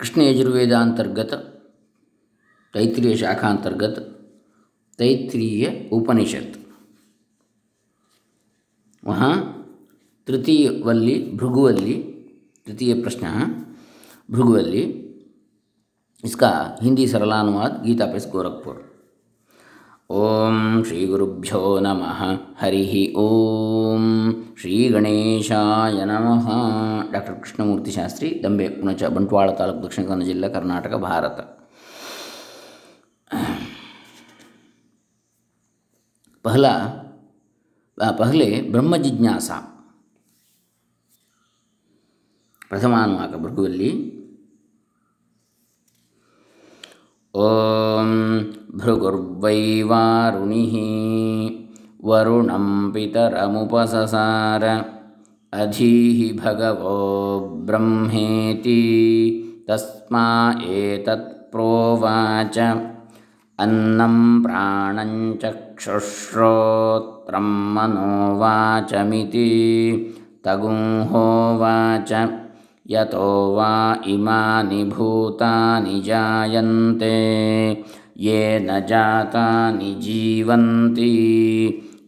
कृष्ण यजुर्वेद अंतर्गत तैत्रीय शाखा अंतर्गत तैत्रीय उपनिषद वहाँ तृतीय वल्ली भृगुवल्ली तृतीय प्रश्न भृगुवल्ली इसका हिंदी सरलानुवाद गीता प्रेस गोरखपुर ಓಂ ಶ್ರೀ ಗುರುಭ್ಯೋ ನಮಃ. ಹರಿ ಓಂ. ಶ್ರೀ ಗಣೇಶಾಯ ನಮಃ. ಡಾಕ್ಟರ್ ಕೃಷ್ಣಮೂರ್ತಿ ಶಾಸ್ತ್ರಿ, ದಂಬೆ, ಪುಣಚ, ಬಂಟ್ವಾಳ ತಾಲೂಕು ದಕ್ಷಿಣ ಕನ್ನಡ ಜಿಲ್ಲೆ ಕರ್ನಾಟಕ, ಭಾರತ. ಪಹಲ ಪಹಲೆ ಬ್ರಹ್ಮ ಜಿಜ್ಞಾಸ. ಪ್ರಥಮಾನುವಾಕ ಭೃಗುವಲ್ಲಿ भृगुर्वैवारुणिः। वरुणं पितरमुपससार अधीः भगवो ब्रह्मेति तस्मा एतत्प्रोवाच अन्नं प्राणं चक्षुश्रोत्रं मनोवाचमिति तगुंहोवाच यतो वा इमानि भूतानि जायन्ते ये न जातानि जीवन्ति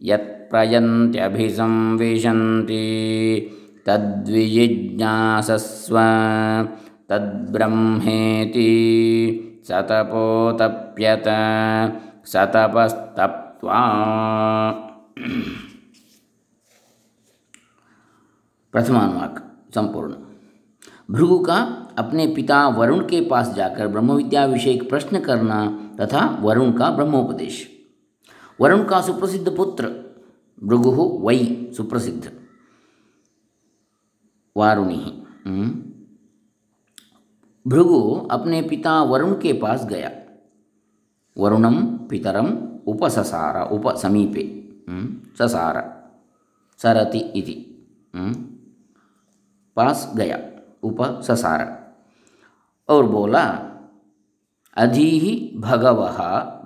यत्प्रयन्त्यभिसंविशन्ति तद्विजिज्ञासस्व तद्ब्रह्मेति सतपोतप्यत सतपस्तप्त्वा। प्रथमानुवाक संपूर्ण भृगु का अपने पिता वरुण के पास जाकर ब्रह्म विद्या विषय प्रश्न करना तथा वरुण का ब्रह्मोपदेश। वरुण का सुप्रसिद्ध पुत्र भृगु वै सुप्रसिद्ध। वारुणि। हम्म। भृगु अपने पिता वरुण के पास गया। वरुणम पितरम उपससार उप समीपे हम्म। ससार। सरति इति। हम्म। पास गया। उपससार। और बोला, अधीहि भगव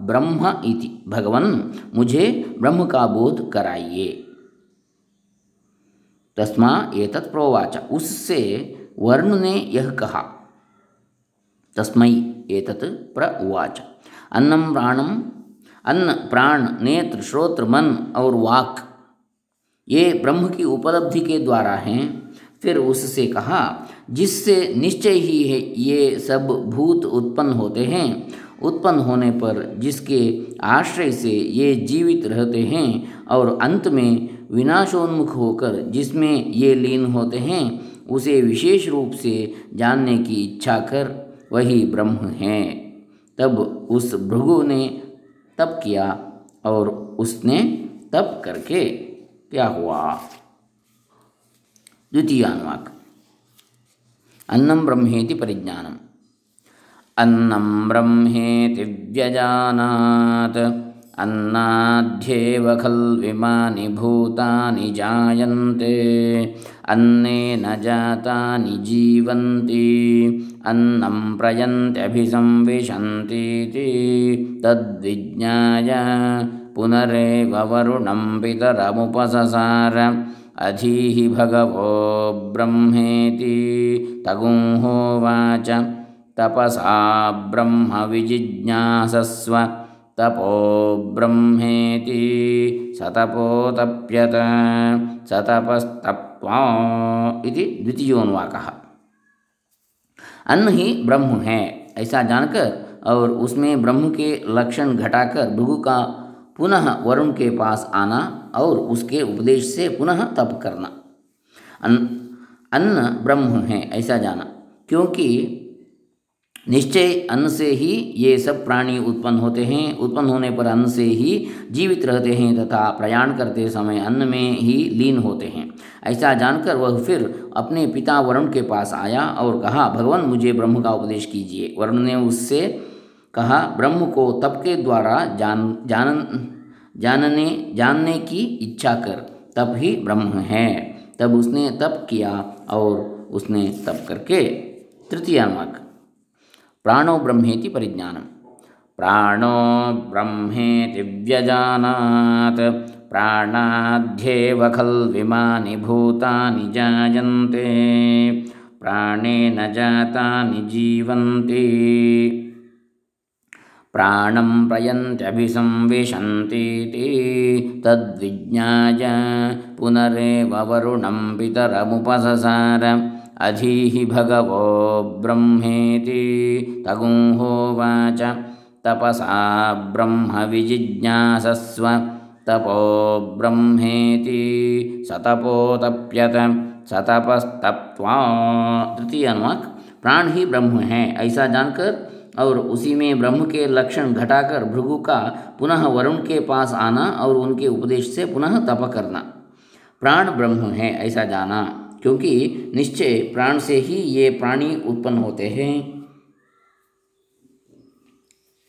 ब्रह्म इति। भगवन, मुझे ब्रह्म का बोध कराइए। तस्मा एतत् प्रोवाच। उससे वर्ण ने यह कहा, तस्मै एतत् प्रउवाच अन्नम प्राणम अन्न प्राण, नेत्र, श्रोत्र, मन और वाक, ये ब्रह्म की उपलब्धि के द्वारा हैं। फिर उससे कहा जिससे निश्चय ही है, ये सब भूत उत्पन्न होते हैं। उत्पन्न होने पर जिसके आश्रय से ये जीवित रहते हैं और अंत में विनाशोन्मुख होकर जिसमें ये लीन होते हैं, उसे विशेष रूप से जानने की इच्छा कर वही ब्रह्म है। तब उस भृगु ने तप किया और उसने तप करके क्या हुआ? द्वितीयान्वाक अन्नं ब्रह्मेति परिज्ञानम् अन्नं ब्रह्मेति व्यजानात् अन्नाध्येव खल्विमानि भूतानि जायन्ते अन्नेन जातानि जीवन्ति अन्नं प्रयन्त्यभिसंविशन्तीति तद्विज्ञाय पुनरेव वरुणं पितरमुपससार अधीः भगवो ब्रह्मेति तगुंहोवाच तपसा ब्रह्मविजिज्ञासस्व तपो ब्रह्मेति सतपोतप्यत। सतपस्तप्त्वा इति द्वितीयोन्वाकः अन्न ही ब्रह्म है, ऐसा जानकर और उसमें ब्रह्म के लक्षण घटाकर भृगु का पुनः वरुण के पास आना और उसके उपदेश से पुनः तप करना। अन्न ब्रह्म है, ऐसा जाना। क्योंकि निश्चय अन्न से ही ये सब प्राणी उत्पन्न होते हैं, उत्पन्न होने पर अन्न से ही जीवित रहते हैं तथा प्रयाण करते समय अन्न में ही लीन होते हैं। ऐसा जानकर वह फिर अपने पिता वरुण के पास आया और कहा, भगवान, मुझे ब्रह्म का उपदेश कीजिए। वरुण ने उससे कहा, ब्रह्म को तप के द्वारा जान जान, जानने जानने की इच्छा कर, तब ही ब्रह्म है। तब उसने तप किया और उसने तप करके तृतीयान्वक प्राणो ब्रह्मेति परिज्ञानम। प्राणो ब्रह्मेति व्यजानात्। प्राणाध्येव खल्विमानि भूतानि जायन्ते। प्राणेन जातानि जीवन्ति। प्राणं प्रयन्त्यभिसंविशन्तीति। तद्विज्ञाय पुनरेव वरुणं पितरमुपससार। अधीहि भगवो ब्रह्मेति। तगुंहोवाच तपसा ब्रह्मविजिज्ञासस्व। तपो ब्रह्मेति। सतपोतप्यत सतपस्तप्वा तृतीय अनुवाक। प्राण ही ब्रह्म है, ऐसा जानकर और उसी में ब्रह्म के लक्षण घटाकर भृगु का पुनः वरुण के पास आना और उनके उपदेश से पुनः तप करना। प्राण ब्रह्म है, ऐसा जाना, क्योंकि निश्चय प्राण से ही ये प्राणी उत्पन्न होते हैं।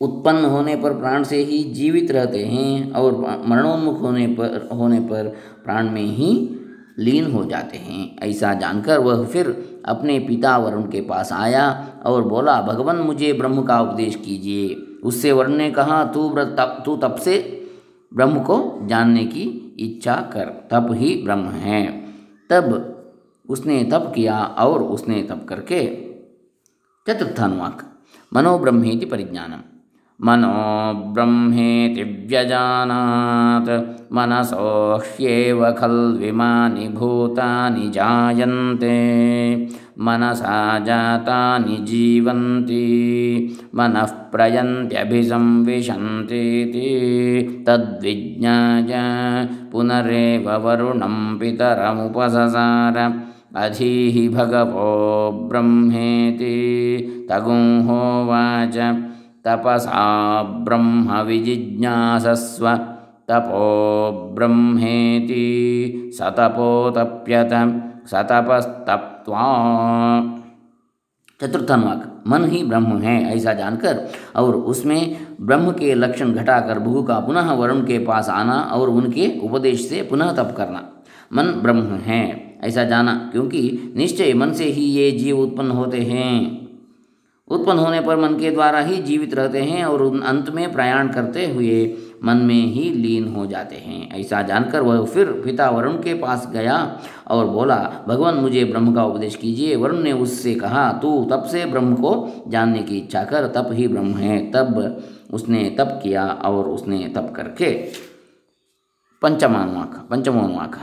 उत्पन्न होने पर प्राण से ही जीवित रहते हैं और मरणोन्मुख होने पर होने पर प्राण में ही लीन हो जाते हैं। ऐसा जानकर वह फिर अपने पिता वरुण के पास आया और बोला, भगवान, मुझे ब्रह्म का उपदेश कीजिए। उससे वरुण ने कहा, तू तप तू तप से ब्रह्म को जानने की इच्छा कर। तप ही ब्रह्म है। तब उसने तप किया और उसने तप करके चतुर्थानुवाक, मनोब्रह्मेति परिज्ञानम। मनो ब्रह्मेति व्यजानात्। मनसो ह्येव खल्विमानि भूतानि जायन्ते। मनसा जातानि जीवन्ति। मनः प्रयन्त्यभिसंविशन्तीति। तद्विज्ञाय पुनरेव वरुणं पितरमुपससार। अधीहि भगवो ब्रह्मेति। तगुंहोवाच तपसा ब्रह्मविजिज्ञासस्व तपो ब्रह्मेति सतपोतप्यत। सतपस्तप्त्वा। चतुर्थानुवाक। मन ही ब्रह्म है, ऐसा जानकर और उसमें ब्रह्म के लक्षण घटाकर भूगु का पुनः वरुण के पास आना और उनके उपदेश से पुनः तप करना। मन ब्रह्म है, ऐसा जाना, क्योंकि निश्चय मन से ही ये जीव उत्पन्न होते हैं। उत्पन्न होने पर मन के द्वारा ही जीवित रहते हैं और उन अंत में प्रयाण करते हुए मन में ही लीन हो जाते हैं। ऐसा जानकर वह फिर पिता वरुण के पास गया और बोला, भगवान, मुझे ब्रह्म का उपदेश कीजिए। वरुण ने उससे कहा, तू तब से ब्रह्म को जानने की इच्छा कर तप ही ब्रह्म है। तब उसने तप किया और उसने तप करके पंचमानुवाक, पंचमोनुवाक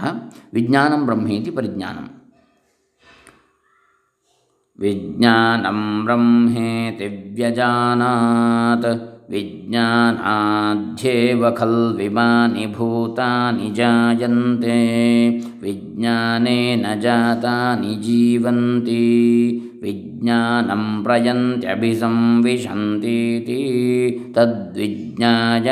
विज्ञानम ब्रह्मेति परिज्ञानम। विज्ञानं ब्रह्मेति व्यजानात्। विज्ञानाध्येव खल्विमानि भूतानि जायन्ते। विज्ञानेन जातानि जीवन्ति। विज्ञानं प्रयन्त्यभिसंविशन्तीति। तद्विज्ञाय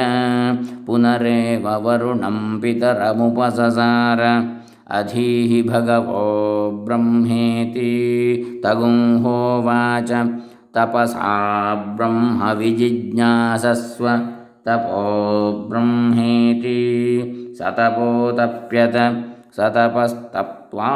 पुनरेव वरुणं पितरमुपससार। अधीहि भगवो ब्रह्मेति तगुंहोवाच तपसा ब्रह्मविजिज्ञासस्व। तपो ब्रह्मेति सतपोतप्यत। सतपस्तप्त्वा।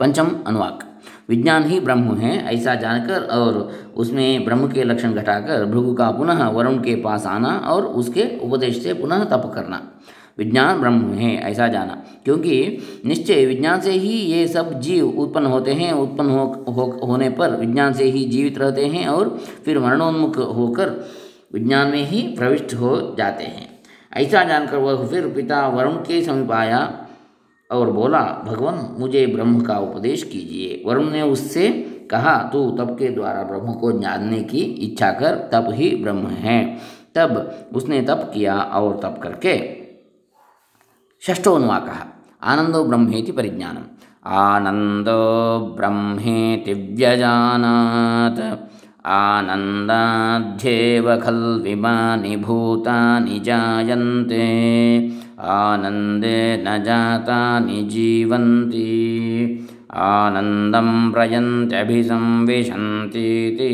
पंचम अनुवाक। विज्ञान ही ब्रह्म है, ऐसा जानकर और उसमें ब्रह्म के लक्षण घटाकर भृगु का पुनः वरुण के पास आना और उसके उपदेश से पुनः तप करना। विज्ञान ब्रह्म है ऐसा जाना। क्योंकि निश्चय विज्ञान से ही ये सब जीव उत्पन्न होते हैं उत्पन्न हो, हो होने पर विज्ञान से ही जीवित रहते हैं और फिर मरणोन्मुख होकर विज्ञान में ही प्रविष्ट हो जाते हैं। ऐसा जानकर वह फिर पिता वरुण के समीप आया और बोला भगवान मुझे ब्रह्म का उपदेश कीजिए। वरुण ने उससे कहा तू तप के द्वारा ब्रह्म को जानने की इच्छा कर तप ही ब्रह्म है। तब उसने तप किया और तप करके षष्ठोऽनुवाकः आनन्दो ब्रह्मेति परिज्ञानम्। आनन्दो ब्रह्मेति व्यजानात्। आनन्दाध्येव खल्विमानि भूतानि जायन्ते। आनन्दे न जातानि जीवन्ति। आनन्दं प्रयन्त्यभिसंविशन्तीति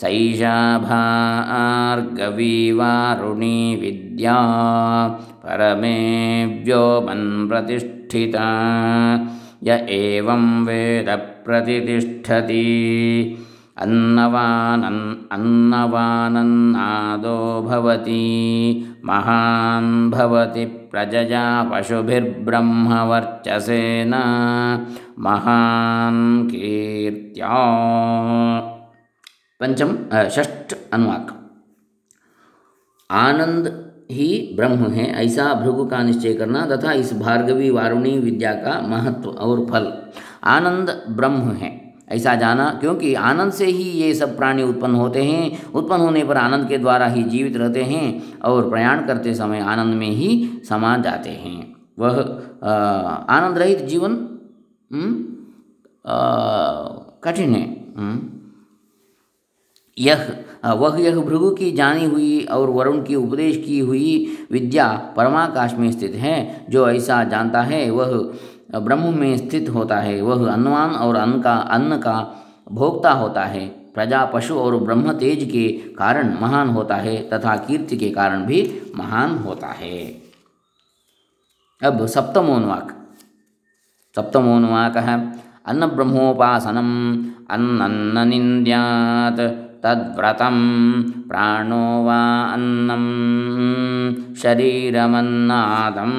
सैषा भार्गवीवारुणी विद्या परमेव्योमन्प्रतिष्ठिता य एवं वेदप्रतिष्ठति अन्नवानन् अन्नवानन्नादो भवति। महान् भवति प्रजया पशुभिर्ब्रह्मवर्चसेन महान् कीर्त्या। पंचम षष्ठ अनुवाक। आनंद ही ब्रह्म है, ऐसा भृगु का निश्चय करना तथा इस भार्गवी वारुणी विद्या का महत्व और फल। आनंद ब्रह्म है, ऐसा जाना, क्योंकि आनंद से ही ये सब प्राणी उत्पन्न होते हैं, उत्पन्न होने पर आनंद के द्वारा ही जीवित रहते हैं और प्रयाण करते समय आनंद में ही समा जाते हैं। वह आनंद रहित जीवन कठिन है। हम्म। यह वह यह भृगु की जानी हुई और वरुण की उपदेश की हुई विद्या परमाकाश में स्थित है, जो ऐसा जानता है, वह ब्रह्म में स्थित होता है। वह अन्नवान और अन्न का अन्न का भोक्ता होता है। प्रजा, पशु और ब्रह्म तेज के कारण महान होता है, तथा कीर्ति के कारण भी महान होता है। अब सप्तमोन्वाक। सप्तमोन्वाक है अन्न ब्रह्मोपासनम अन्न निंद्यात तद्व्रतं प्राणो वा अन्नं शरीरमन्नादम्।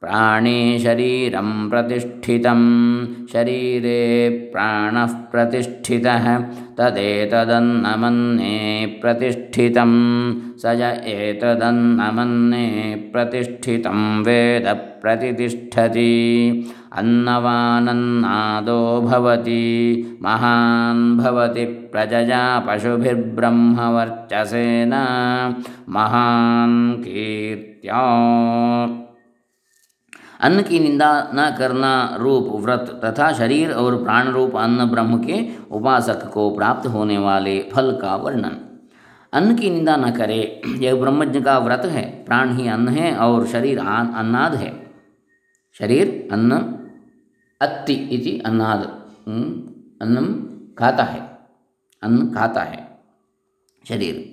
प्राणे शरीरं प्रतिष्ठितं। शरीरे प्राणः प्रतिष्ठितः। तदेतदन्नमन्ये प्रतिष्ठितं। स य एतदन्नमन्ये प्रतिष्ठितं। वेद प्रतिष्ठति। अन्नवानन्नादो भवति। महान् भवति प्रजया पशुभिर्ब्रह्मवर्चसेन। महान् कीर्त्या अन्न की निंदा न करना रूप व्रत तथा शरीर और प्राण रूप अन्न ब्रह्म के उपासक को प्राप्त होने वाले फल का वर्णन। अन्न की निंदा न करे, यह ब्रह्मज्ञ का व्रत है, प्राण ही अन्न है और शरीर अन्नाद है। शरीर अन्न अति इति अन्नाद अन्नम खाता है, अन्न खाता है, शरीर।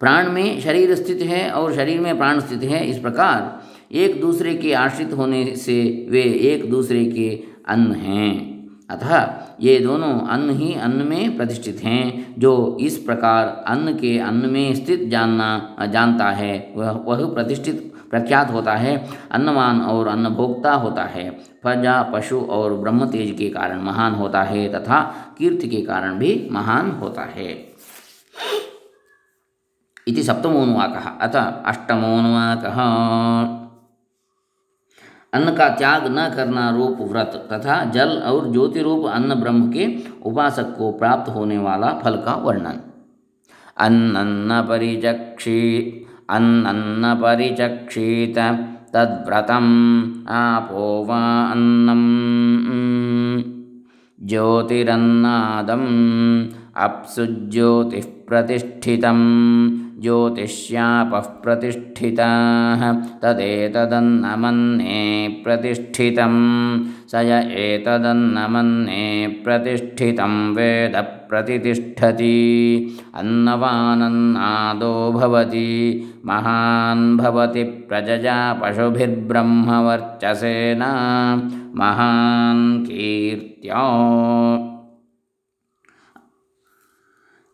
प्राण में शरीर स्थित है और शरीर में प्राण स्थित है, इस प्रकार एक दूसरे के आश्रित होने से वे एक दूसरे के अन्न हैं। अतः ये दोनों अन्न ही अन्न में प्रतिष्ठित हैं, जो इस प्रकार अन्न के अन्न में स्थित जानना, जानता है, वह वह प्रतिष्ठित, प्रख्यात होता है, अन्नवान और अन्नभोक्ता होता है। प्रजा, पशु और ब्रह्म तेज के कारण महान होता है, तथा कीर्ति के कारण भी महान होता है। इति सप्तमोनुवाकः अथ अष्टमोनुवाकः अन्न का त्याग न करना रूप व्रत तथा जल और ज्योति रूप अन्न ब्रह्म के उपासक को प्राप्त होने वाला फल का वर्णन। अन्नन्न परिचक्षी अन्नन्न परिचक्षीत, तद्व्रतम आपो वा अन्नम। ज्योतिरन्नादम्, अप्सु ज्योतिः प्रतिष्ठितम्। ज्योतिष्यापः प्रतिष्ठिताः तदेतदन्नमन्ये प्रतिष्ठितं स य एतदन्नमन्ये प्रतिष्ठितं वेद प्रतिष्ठति। अन्नवानन्नादो भवति महान् भवति प्रजया पशुभिर्ब्रह्मवर्चसेन। महान् कीर्त्या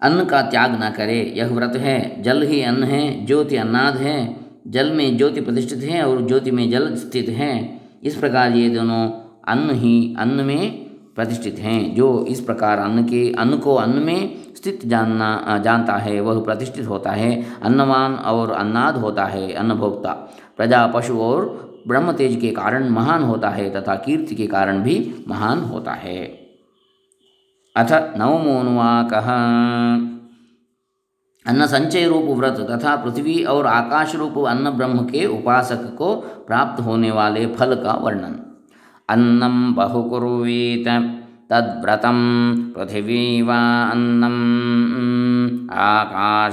अन्न का त्याग न करे। यह व्रत है। जल ही अन्न है। ज्योति अन्नाद है। जल में ज्योति प्रतिष्ठित है और ज्योति में जल स्थित है। इस प्रकार ये दोनों अन्न ही अन्न में प्रतिष्ठित हैं। जो इस प्रकार अन्न के, अन्न को अन्न में स्थित जानना, जानता है, वह प्रतिष्ठित होता है। अन्नवान और अन्नाद होता है। अन्नभोक्ता, प्रजा, पशु और ब्रह्म तेज के कारण महान होता है तथा कीर्ति के कारण भी महान होता है। अथ नवमोनुवाक अन्न संचय रूप व्रत तथा पृथ्वी और आकाश रूप अन्न ब्रह्म के उपासक को प्राप्त होने वाले फल का वर्णन। अन्नम बहुकुर्वीत तद्व्रतम पृथिवी वा अन्नम। आकाशोन्नादः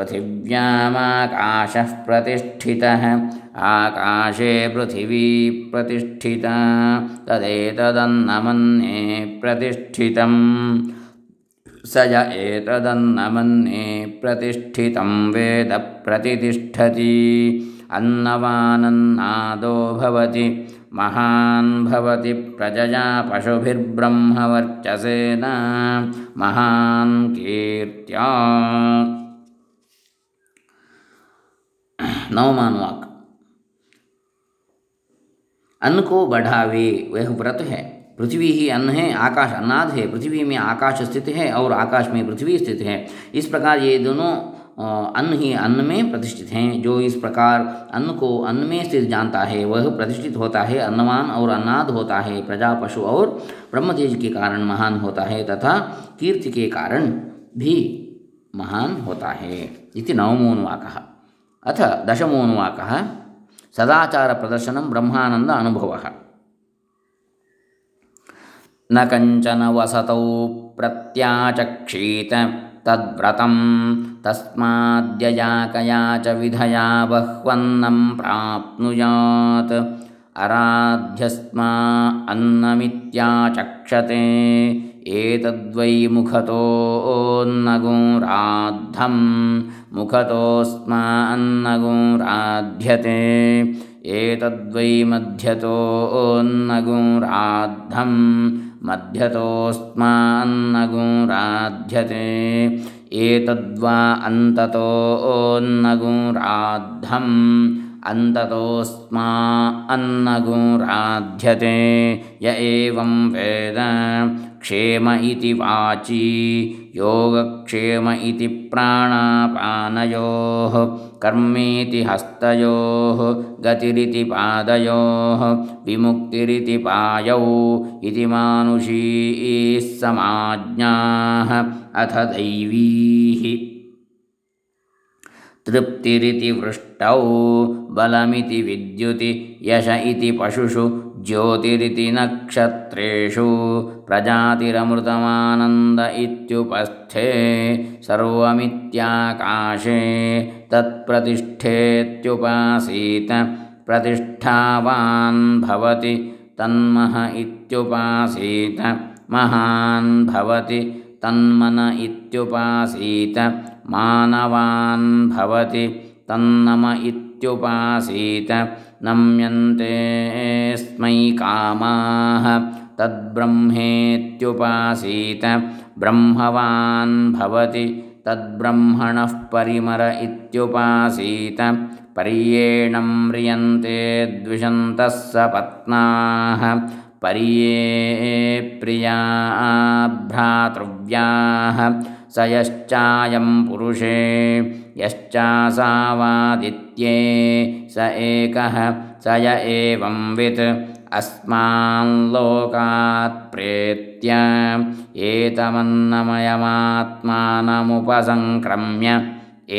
पृथिव्यामाकाशः प्रतिष्ठितः। आकाशे पृथिवी प्रतिष्ठिता। तदेतदन्नमन्ये प्रतिष्ठितं स य एतदन्नमन्ये प्रतिष्ठितं वेद प्रतिष्ठति। अन्नवानन्नादो भवति। महान् भवति प्रजया पशुभिर्ब्रह्मवर्चसेन। महान् कीर्त्या नवमानुवाक। अन्न को बढ़ावे, वह व्रत है। पृथ्वी ही अन्न है, आकाश अन्नाद है। पृथ्वी में आकाश स्थित है और आकाश में पृथ्वी स्थित है। इस प्रकार ये दोनों अन्न ही अन्न में प्रतिष्ठित हैं। जो इस प्रकार अन्न को अन्न में स्थित जानता है, वह प्रतिष्ठित होता है, अन्नवान और अन्नाद होता है प्रजा पशु और ब्रह्मतेज के कारण महान होता है तथा कीर्ति के कारण भी महान होता है। इति नवमोन्वाकः ಅಥ ದಶಮೋನುವಾಕ ಸದಾಚಾರ ಪ್ರದರ್ಶನ ಬ್ರಹ್ಮಾನಂದ ಅನುಭವ ನ ಕಂಚನ ವಸತೌ ಪ್ರತ್ಯಾಚಕ್ಷೀತ ತದ್ವ್ರತಂ ತಸ್ಮಾದ್ಯಯಾಕಯಾಚ ವಿಧಯಾ ಬಹ್ವನ್ನಂ ಪ್ರಾಪ್ನುಯಾತ್ ಅರಾಧ್ಯಸ್ಮಾ ಅನ್ನಮಿತ್ಯಾಚಕ್ಷತೆ एतद्वै मुखतो मुखतोऽस्मान्नगुराध्यते। एतद्वै मध्यतो मध्यतोऽस्मान्नगुराध्यते। एतद्वा अन्ततोन्नगूर् अन्ततोऽस्मा अन्नगुराध्यते य एवं वेद क्षेम इति वाची योगक्षेम इति प्राणापानयोः कर्मेति हस्तयोः गतिरिति पादयोः विमुक्तिरिति पायौ इति मानुषीः समाज्ञाः अथ दैवीः तृप्तिरिति वृष्टौ बलमिति विद्युति यश इति पशुषु ज्योतिरिति नक्षत्रेषु प्रजातिरमृतमानन्द इत्युपस्थे सर्वमित्याकाशे तत्प्रतिष्ठेत्युपासीत प्रतिष्ठावान् भवति तन्मह इत्युपासीत महान् भवति तन्मन इत्युपासीत मानवान् भवति तन्नम इत्युपासीत नम्यन्ते स्मै कामाः। तद्ब्रह्मेत्युपासीत ब्रह्मवान् भवति। तद्ब्रह्मणः परिमर इत्युपासीत पर्येणं म्रियन्ते द्विषन्तः सपत्नाः पर्ये प्रिया भ्रातृव्याः स यश्चायं पुरुषे यश्चासावादित्ये स एकः स य एवंवित् अस्माल्लोकात् प्रेत्य एतमन्नमयमात्मानमुपसङ्क्रम्य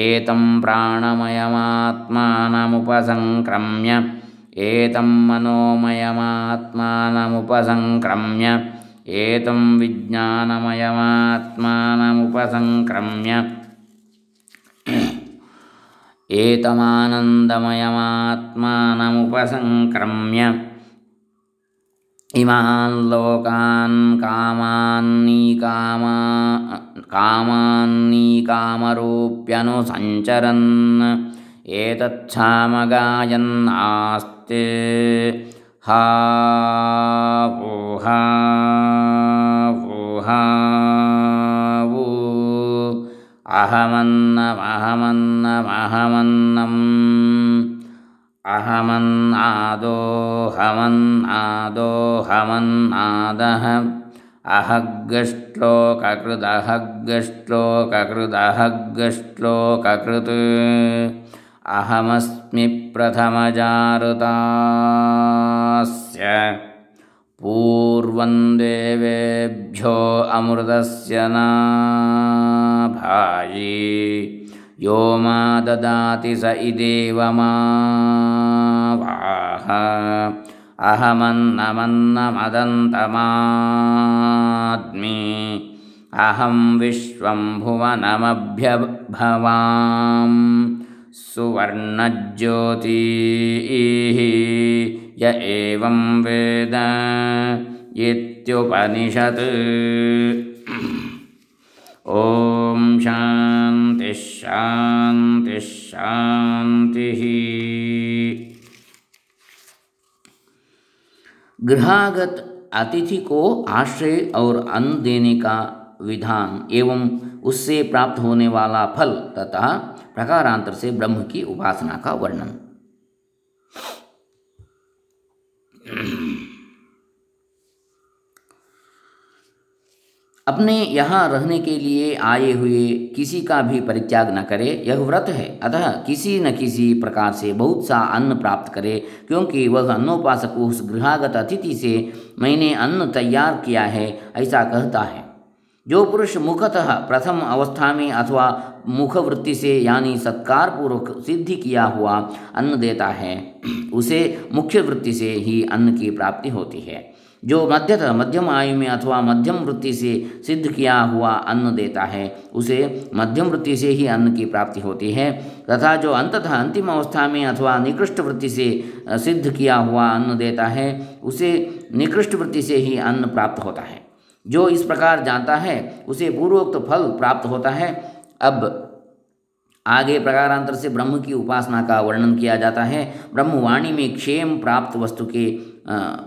एतं प्राणमयमात्मानमुपसङ्क्रम्य एतं मनोमयमात्मानमुपसङ्क्रम्य ಏತಂ ವಿಜ್ಞಾನಮಯಮಾತ್ಮಾನಮುಪಸಂಕ್ರಮ್ಯ ಏತಮಾನಂದಮಯಮಾತ್ಮಾನಮುಪಸಂಕ್ರಮ್ಯ ಇಮಾನ್ ಲೋಕಾನ್ ಕಾಮಾನ್ನೀಕಾಮಾ ಕಾಮಾನ್ನೀಕಾಮರೂಪ್ಯನು ಸಂಚರನ್ ಏತಚ್ಛಾಮಗಾಯನ್ನಾಸ್ತೆ हापुहापुहावु अहमन्नम् अहमन्नम् अहमन्नम्। अहमन् आदोहमन् आदोहमन् आदः अहग्रष्टो ककृदहग्रष्टो ककृदहग्रष्टो अहमस्मि प्रथमजारुता। प्रथमजारुतास्य पूर्वं देवेभ्यो अमृतस्य नाभायि। यो मा ददाति स इदेवमावाह अहमन्नमन्नमदन्तमाद्मि अहं विश्वं भुवनमभ्यभवाम्। सुवर्णज्योतिः य एवं वेद इत्युपनिषत्। ॐ शान्तिः शान्तिः शान्तिः गृहागत अतिथि को आश्रय और अन्न देने का विधान एवं उससे प्राप्त होने वाला फल तथा प्रकारांतर से ब्रह्म की उपासना का वर्णन। अपने यहाँ रहने के लिए आए हुए किसी का भी परित्याग न करे, यह व्रत है। अतः किसी न किसी प्रकार से बहुत सा अन्न प्राप्त करे, क्योंकि वह अन्नोपासक उस गृहागत अतिथि से, मैंने अन्न तैयार किया है, ऐसा कहता है। जो पुरुष मुखतः प्रथम अवस्था में अथवा मुखवृत्ति से यानी सत्कार पूर्वक सिद्धि किया हुआ अन्न देता है। उसे मुख्य वृत्ति से ही अन्न की प्राप्ति होती है। जो मध्यतः मध्यम आयु में अथवा मध्यम वृत्ति से सिद्ध किया हुआ अन्न देता है, उसे मध्यम वृत्ति से ही अन्न की प्राप्ति होती है। तथा जो अंततः अंतिम अवस्था में अथवा निकृष्ट वृत्ति से सिद्ध किया हुआ अन्न देता है, उसे निकृष्ट वृत्ति से ही अन्न प्राप्त होता है। जो इस प्रकार जानता है, उसे पूर्वोक्त फल प्राप्त होता है। अब आगे प्रकारांतर से ब्रह्म की उपासना का वर्णन किया जाता है। ब्रह्मवाणी में क्षेम प्राप्त वस्तु के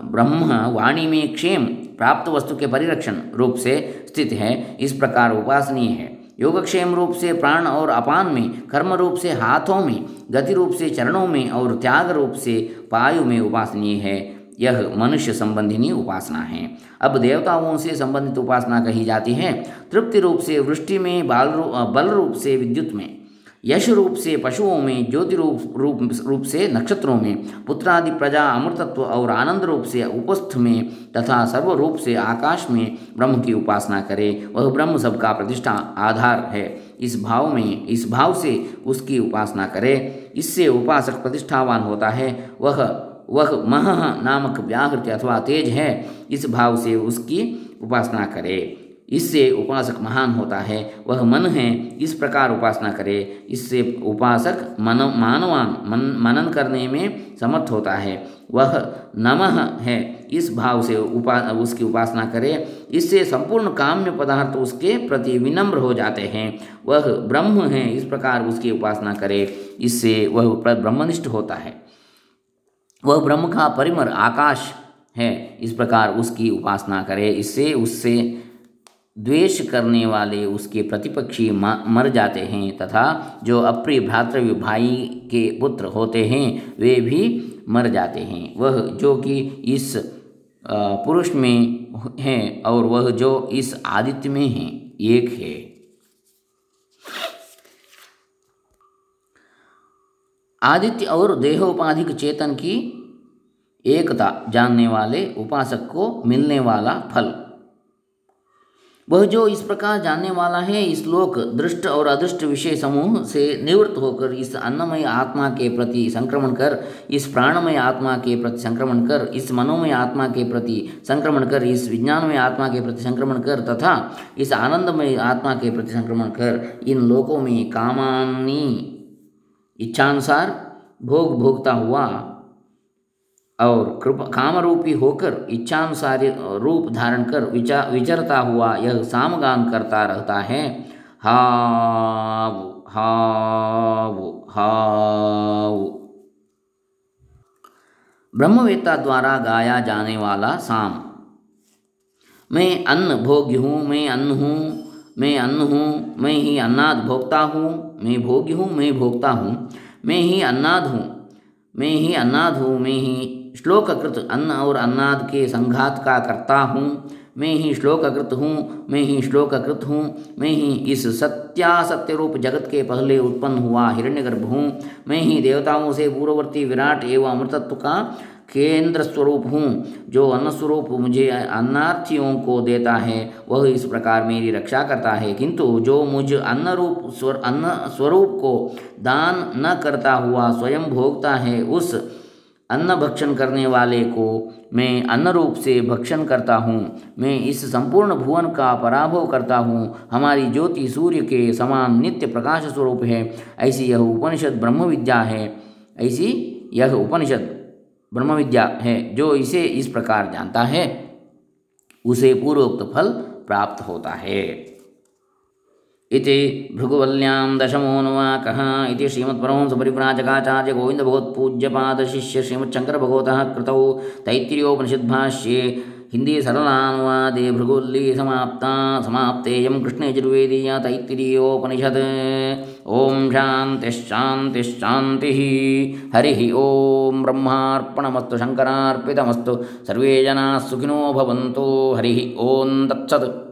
ब्रह्म वाणी में क्षेम प्राप्त वस्तु के परिरक्षण रूप से स्थित है। इस प्रकार उपासनीय है। योगक्षेम रूप से प्राण और अपान में, कर्म रूप से हाथों में, गति रूप से चरणों में और त्याग रूप से पायु में उपासनीय है। यह मनुष्य संबंधिनी उपासना है। अब देवताओं से संबंधित उपासना कही जाती है। तृप्ति रूप से वृष्टि में, बाल बल रूप से विद्युत में, यश रूप से पशुओं में, ज्योति रूप रूप रूप से नक्षत्रों में, पुत्रादि प्रजा, अमृतत्व और आनंद रूप से उपस्थ में तथा सर्व रूप से आकाश में ब्रह्म की उपासना करे, वह ब्रह्म सबका प्रतिष्ठा आधार है। इस भाव में, इस भाव से उसकी उपासना करे। इससे उपासक प्रतिष्ठावान होता है। वह वह मह नामक व्याहृत अथवा तेज है, इस भाव से उसकी उपासना करे। इससे उपासक महान होता है, वह मन है, इस प्रकार उपासना करे। इससे उपासक मन, मानवान, मन, मनन करने में समर्थ होता है। वह नमः है, इस भाव से उपा, उसकी उपासना करे। इससे संपूर्ण काम्य पदार्थ उसके प्रति विनम्र हो जाते हैं। वह ब्रह्म है, इस प्रकार उसकी उपासना करे। इससे वह ब्रह्मनिष्ठ होता है। वह ब्रह्म का परिमर आकाश है। इस प्रकार उसकी उपासना करे। इससे उससे द्वेष करने वाले उसके प्रतिपक्षी मर जाते हैं तथा जो अप्रिय भ्रातृव्य भाई के पुत्र होते हैं, वे भी मर जाते हैं। वह जो कि इस पुरुष में हैं और वह जो इस आदित्य में है, एक है। आदित्य और देहोपाधिक चेतन की एकता जानने वाले उपासक को मिलने वाला फल। वह जो इस प्रकार जानने वाला है, इस लोक दृष्ट और अदृष्ट विषय समूह से निवृत्त होकर इस अन्नमय आत्मा के प्रति संक्रमण कर, इस प्राणमय आत्मा के प्रति संक्रमण कर, इस मनोमय आत्मा के प्रति संक्रमण कर, इस विज्ञानमय आत्मा के प्रति संक्रमण कर तथा इस आनंदमय आत्मा के प्रति संक्रमण कर, इन लोकों में कामानी इच्छानुसार भोग भोगता हुआ और कृपा कामरूपी होकर इच्छानुसार रूप धारण कर विचा विचरता हुआ यह सामगान करता रहता है। हाव हाव हाव। ब्रह्मवेत्ता द्वारा गाया जाने वाला साम। मैं अन्न भोग्य हूँ, मैं अन्न हूँ मैं अन्न हूँ, मैं ही अन्नाद भोगता हूँ, मैं भोग्य हूँ, मैं भोगता हूँ। मैं ही अन्नाद हूँ, मैं ही अन्नाद हूँ, मैं ही श्लोककृत अन्न और अन्नाद के संघात का करता हूँ। मैं ही श्लोककृत हूँ, मैं ही श्लोककृत हूँ, मैं ही इस सत्यासत्य रूप जगत के पहले उत्पन्न हुआ हिरण्यगर्भ हूँ। मैं ही देवताओं से पूर्ववर्ती विराट एवं अमृतत्व का केंद्र स्वरूप हूँ, जो अन्न स्वरूप मुझे अन्नार्थियों को देता है, वह इस प्रकार मेरी रक्षा करता है। किंतु जो मुझ अन्न रूप स्वर, अन्न स्वरूप को दान न करता हुआ स्वयं भोगता है, उस अन्न भक्षण करने वाले को मैं अन्न रूप से भक्षण करता हूँ। मैं इस संपूर्ण भुवन का पराभव करता हूँ। हमारी ज्योति सूर्य के समान नित्य प्रकाश स्वरूप है। ऐसी यह उपनिषद ब्रह्म विद्या है। ऐसी यह उपनिषद ब्रह्म विद्या है, जो इसे इस प्रकार जानता है, उसे पूर्वोक्त फल प्राप्त होता है। इति भृगुवल्यां दशमोऽनुवाकः इति श्रीमत्परमहंसपरिव्राजकाचार्य गोविन्दभगवत्पूज्यपादशिष्य श्रीमच्छङ्करभगवतः कृतौ तैत्तिर्योपनिषद्भाष्ये हिंदी सरलानुवादे भृगुल्ली समाप्ता, समाप्तेयं कृष्णयजुर्वेदीया तैत्तिरीयोपनिषत्। ॐ शान्तिश्शान्तिश्शान्तिः हरिः ॐ ब्रह्मार्पणमस्तु, शङ्करार्पितमस्तु, सर्वे जनाः सुखिनो भवन्तु, हरिः ॐ तत्सत्।